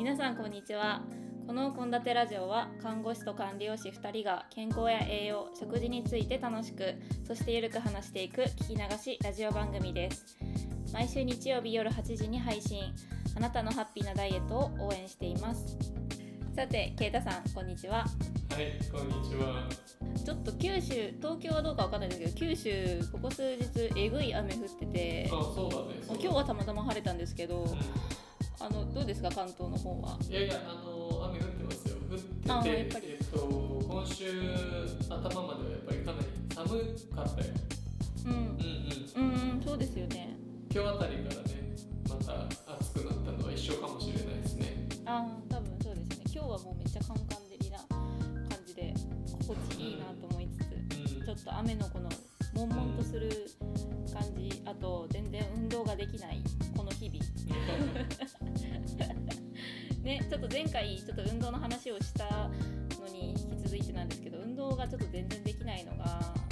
皆さんこんにちは。この献立ラジオは看護師と管理栄養士2人が健康や栄養食事について楽しくそしてゆるく話していく聞き流しラジオ番組です。毎週日曜日夜8時に配信。あなたのハッピーなダイエットを応援しています。さてケイタさんこんにちは。はい、こんにちは。ちょっと九州東京はどうかわかんないですけど九州ここ数日えぐい雨降っててあ、そうだね。そうだね。今日はたまたま晴れたんですけどうあのどうですか関東の方は？んいやいや、あの雨降ってますよ。降ってあて、えっと今週頭まではやっぱりかなり寒かったよ。うんうんうん。うんうんそうですよね今日あたりからね、また暑くなったのは一緒かもしれないですね。ああ多分そうですね今日はもうめっちゃカンカン照りな感じで心地いいなと思いつつうん。ちょっと雨のこの悶々とする感じあと全然運動ができないねちょっと前回ちょっと運動の話をしたのに引き続いてなんですけど運動がちょっと全然できないのが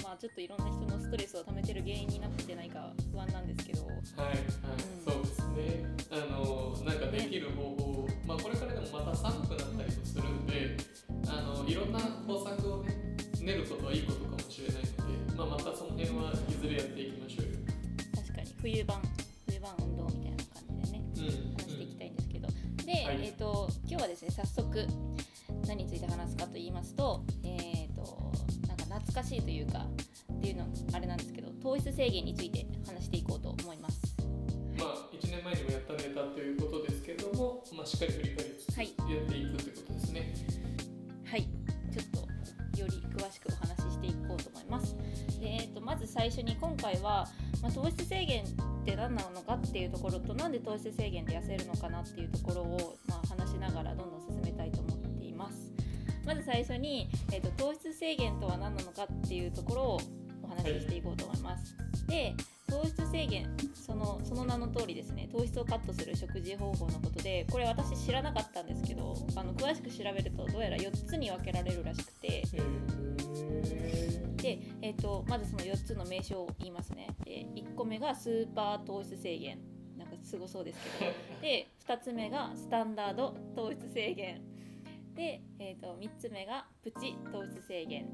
まあちょっといろんな人のストレスを溜めてる原因になってないか不安なんですけどはいはい、そうですね。あのなんかできる方法、まあこれからでもまた寒くなったりもするんで、あのいろんな方策をね練ることはいいことかもしれないので、まあまたその辺はいずれやっていきましょうよ。確かに冬版ね早速何について話すかと言いますと,、えー、となんか懐かしいというかっていうのあれなんですけど糖質制限について話していこうと思います。まあ、1年前にもやったネタということですけども、まあ、しっかり振り返りつつやはいっていくということですね。はいちょっとより詳しくお話ししていこうと思います。でえー、とまず最初に今回は、まあ、糖質制限って何なのかっていうところとなんで糖質制限で痩せるのかなっていうところを、まず最初に、えー、と糖質制限とは何なのかっていうところをお話ししていこうと思います。で糖質制限そのその名の通りですね糖質をカットする食事方法のことでこれ私知らなかったんですけどあの詳しく調べるとどうやら4つに分けられるらしくて。えー、で、えー、とまずその4つの名称を言いますね。で1個目がスーパー糖質制限。なんかすごそうですけど。で2つ目がスタンダード糖質制限で、えー、と3つ目がプチ糖質制限。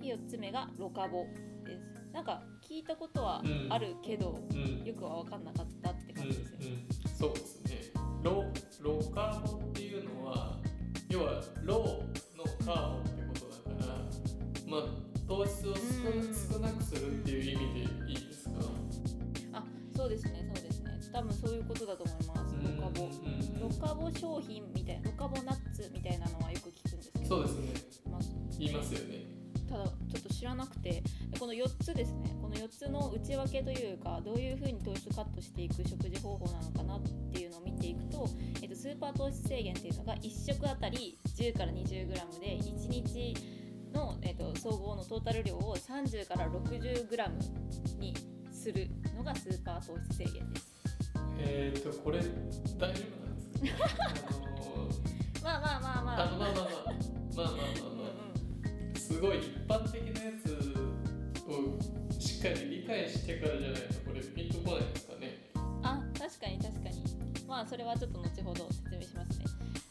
で4つ目がロカボです。なんか聞いたことはあるけど、うん。よくは分かんなかったって感じですよね、うんうん、そうですね。ロロカーボっていうのは要はローのカーボンってことだからまあ糖質を少なくするの内訳というかどういうふうに糖質カットしていく食事方法なのかなっていうのを見ていくと、えっと、スーパー糖質制限っていうのが1食あたり10から 20g で1日の、えっと、総合のトータル量を30から 60g にするのがスーパー糖質制限です。えっ、ー、とこれ大丈夫なんですか？まあまあまあまあ。まあまあまあまあまあまあうんまうんあすごい一般的なやつ理解してからじゃないとこれピンとこないですかね。あ確かに確かに。まあそれはちょっと後ほど説明しますね。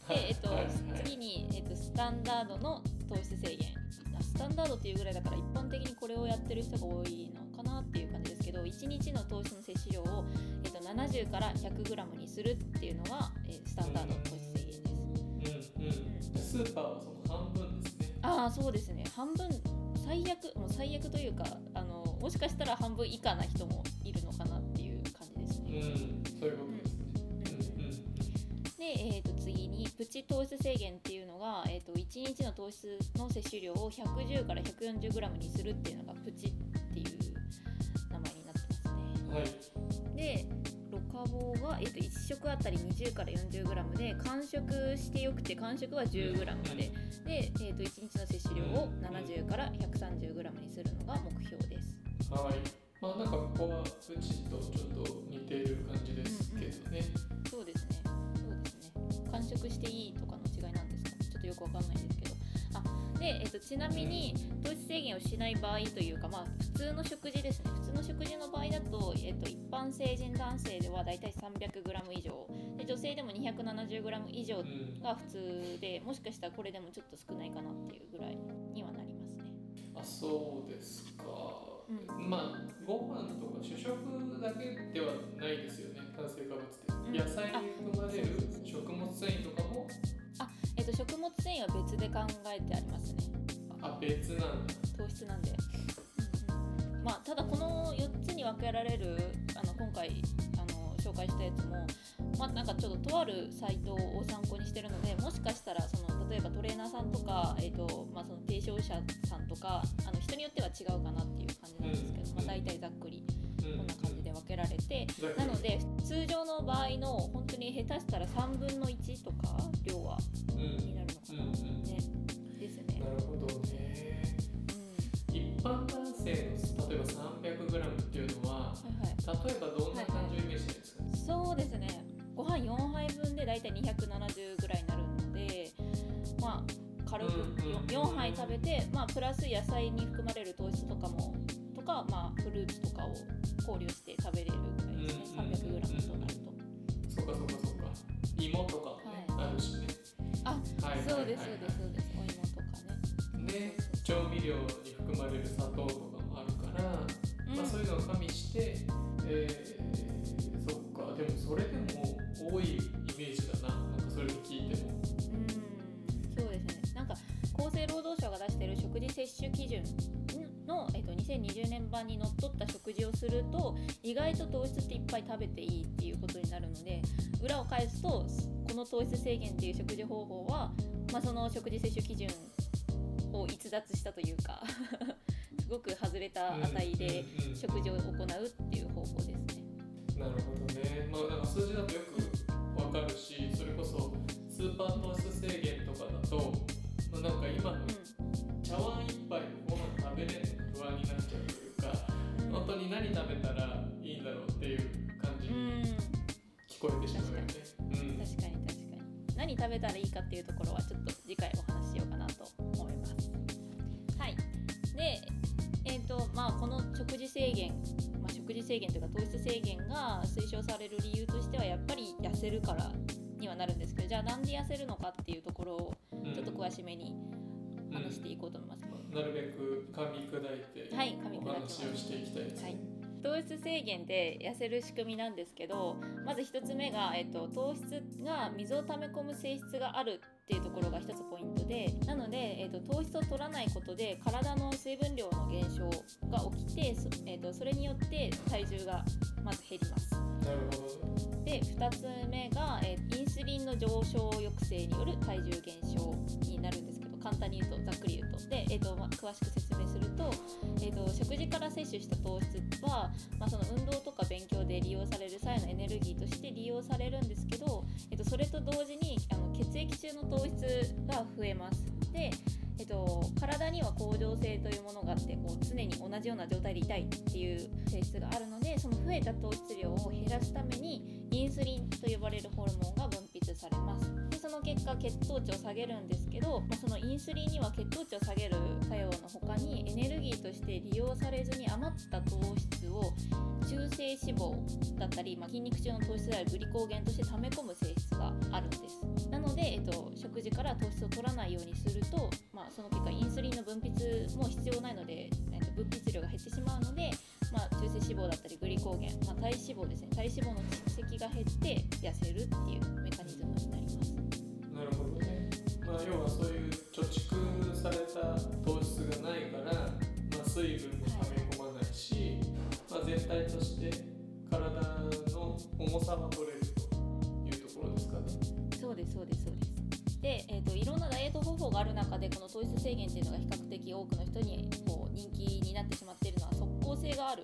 はい。で、えっとはい。はい。次に、えっと、スタンダードの糖質制限。あスタンダードっていうぐらいだから一般的にこれをやってる人が多いのかなっていう感じですけど1日の糖質の摂取量を、えっと、70から 100g にするっていうのが、えースタンダードの糖質制限です。うんうんスーパーはその半分ですね。ああそうですね。半分最悪もう最悪というかもしかしたら半分以下な人もいるのかなっていう感じですうんね、そういうことですねうんうん。で、えー、と次にプチ糖質制限っていうのが、えー、と1日の糖質の摂取量を110から 140g にするっていうのがプチっていう名前になってますね。はい。でロカボが、えー、と1食あたり20から 40g で完食してよくて完食は 10g まで。で、えー、と1日の摂取量を70から 130g にするのが目標です。はいまあなんかここはうちとちょっと似ている感じですけどね、そうですね。そうですね。完食していいとかの違いなんですか。ちょっとよくわかんないんですけど。あ、で、えっとちなみに糖質制限をしない場合というか、まあ普通の食事ですね普通の食事の場合だと、えっと、一般成人男性ではだいたい 300g 以上で女性でも 270g 以上うんが普通でもしかしたらこれでもちょっと少ないかなっていうぐらいにはなりますね。あそうですか、うん。まあご飯とか主食だけではないですよね。炭水化物って、うん。野菜に含まれる食物繊維とかも。えっと、食物繊維は別で考えてありますね。あ別なんだ。糖質なんで、うんうん。まあただこの4つに分けられるあの今回あの紹介したやつもまあなんかちょっととあるサイトを参考にしてるのでもしかしたらその例えばトレーナーさんとか、えっとまあ、その提唱者さんとかあの人によっては違うかなっていう感じなんですけど、うん。まあ、大体ざっくりうん。こんな感じで分けられてなので通常の場合の本当に下手したら3分の1とか量はうん。になるのかな、ねですね。な。るほどね。うん。一般男性の例えば 300g っていうのははいはい。例えば 4, 杯食べて、まあ、プラス野菜に含まれる糖質とかもとか、まあ、フルーツとかを考慮して食べれるぐらいですね。うんうんうんうん。300g となると。そうかそうかそうか。芋とかもね、あるしね。あはいはいはいはい。そうですそうですそうです。お芋とかね。で調味料に含まれる砂糖とかもあるから、うん。まあ、そういうのを加味して、えー、2020年版にのっとった食事をすると意外と糖質っていっぱい食べていいっていうことになるので裏を返すとこの糖質制限っていう食事方法は、まあ、その食事摂取基準を逸脱したというか すごく外れた値で食事を行うっていう方法ですね。なるほどねまあなんか数字だとよくわかるしそれこそスーパー糖質制限とかだと、まあ、なんか今の何食べたらいいんだろうっていう感じに聞こえてしまうよね。確かに確かに何食べたらいいかっていうところはちょっと次回お話ししようかなと思います。はい。でえっ、とまあこの食事制限、まあ、食事制限というか糖質制限が推奨される理由としてはやっぱり痩せるからにはなるんですけどじゃあなんで痩せるのかっていうところをちょっと詳しめに話していこうと思います、なるべく噛み砕いてはい噛み砕きおます話をしていきたいですはいね。糖質制限で痩せる仕組みなんですけどまず1つ目が、えっと、糖質が水を溜め込む性質があるっていうところが1つポイントでなので、えっと、糖質を取らないことで体の水分量の減少が起きてそ,、えっと、それによって体重がまず減ります。なるほど。で2つ目が、えーインスリンの上昇抑制による体重減少になるんですけど簡単に言うとざっくり言うとで、えーとまあ、詳しく説明すると,、えーと食事から摂取した糖質は、まあ、その運動とか勉強で利用される際のエネルギーとして利用されるんですけど、えー、とそれと同時にあの血液中の糖質が増えます。でえっと、体には恒常性というものがあってこう常に同じような状態でいたいっていう性質があるのでその増えた糖質量を減らすためにインスリンと呼ばれるホルモン血糖値を下げるんですけど、まあ、そのインスリンには血糖値を下げる作用の他にエネルギーとして利用されずに余った糖質を中性脂肪だったり、まあ、筋肉中の糖質であるグリコーゲンとして溜め込む性質があるんです。なので、えっと、食事から糖質を取らないようにすると、まあ、その結果インスリンの分泌も必要ないので、えっと、分泌量が減ってしまうので、まあ、中性脂肪だったりグリコーゲン、まあ、体脂肪ですね。体脂肪の蓄積が減って痩せるってある中でこの糖質制限っていうのが比較的多くの人にこう人気になってしまっているのは即効性がある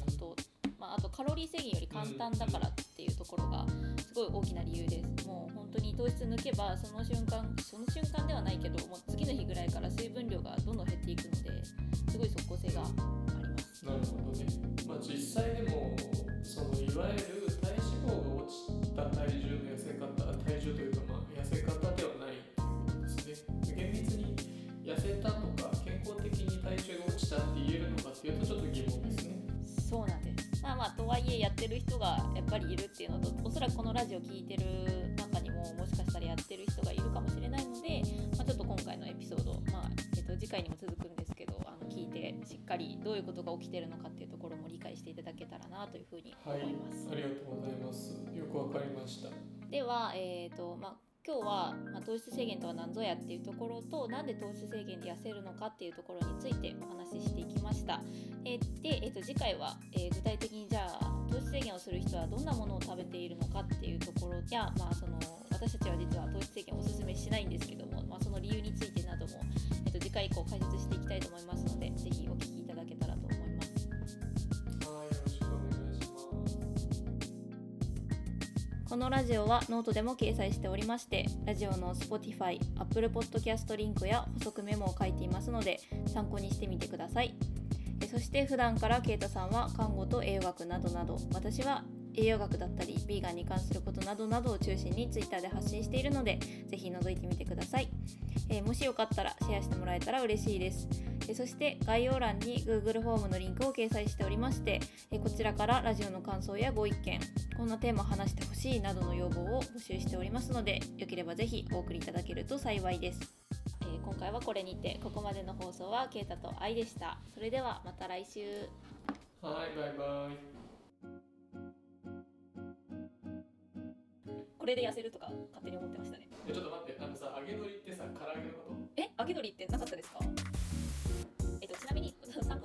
こと、まあ、あとカロリー制限より簡単だからっていうところがすごい大きな理由です。もう本当に糖質抜けばその瞬間その瞬間ではないけどもう次の日ぐらいから水分量がどんどん減っていくのですごい即効性があります。なるほどね。まあ、実際でもそのいわゆる体脂肪が落ちってる人がやっぱりいるっていうのとおそらくこのラジオ聴いてる中にももしかしたらやってる人がいるかもしれないので、まあ、ちょっと今回のエピソード、まあえっと、次回にも続くんですけどあの聞いてしっかりどういうことが起きてるのかっていうところも理解していただけたらなというふうに思います。はい、ありがとうございます。よくわかりました。では、えーとまあ、今日は、まあ、糖質制限とは何ぞやっていうところとなんで糖質制限で痩せるのかっていうところについてお話ししていきました。えーで、えー、と次回は、えー具体的にじゃあ糖質制限をする人はどんなものを食べているのかっていうところや、まあ、その私たちは実は糖質制限をおすすめしないんですけども、まあ、その理由についてなども、えー、と次回以降解説していきたいと思いますのでぜひお聞きいただけたらと思います。このラジオはノートでも掲載しておりましてラジオの Spotify、Apple Podcast リンクや補足メモを書いていますので参考にしてみてくださいそして普段からケイタさんは看護と栄養学などなど私は栄養学だったりビーガンに関することなどなどを中心に Twitter で発信しているのでぜひ覗いてみてください、えーもしよかったらシェアしてもらえたら嬉しいです。えそして概要欄に Google フォームのリンクを掲載しておりましてえこちらからラジオの感想やご意見こんなテーマ話してほしいなどの要望を募集しておりますのでよければぜひお送りいただけると幸いです、ー、今回はこれにてここまでの放送はケイタと愛でした。それではまた来週。はいバイバイ。これで痩せるとか勝手に思ってましたね。ちょっと待ってあのさ揚げ鶏ってさ唐揚げのこと？え揚げ鶏ってなかったですか？えっとちなみに3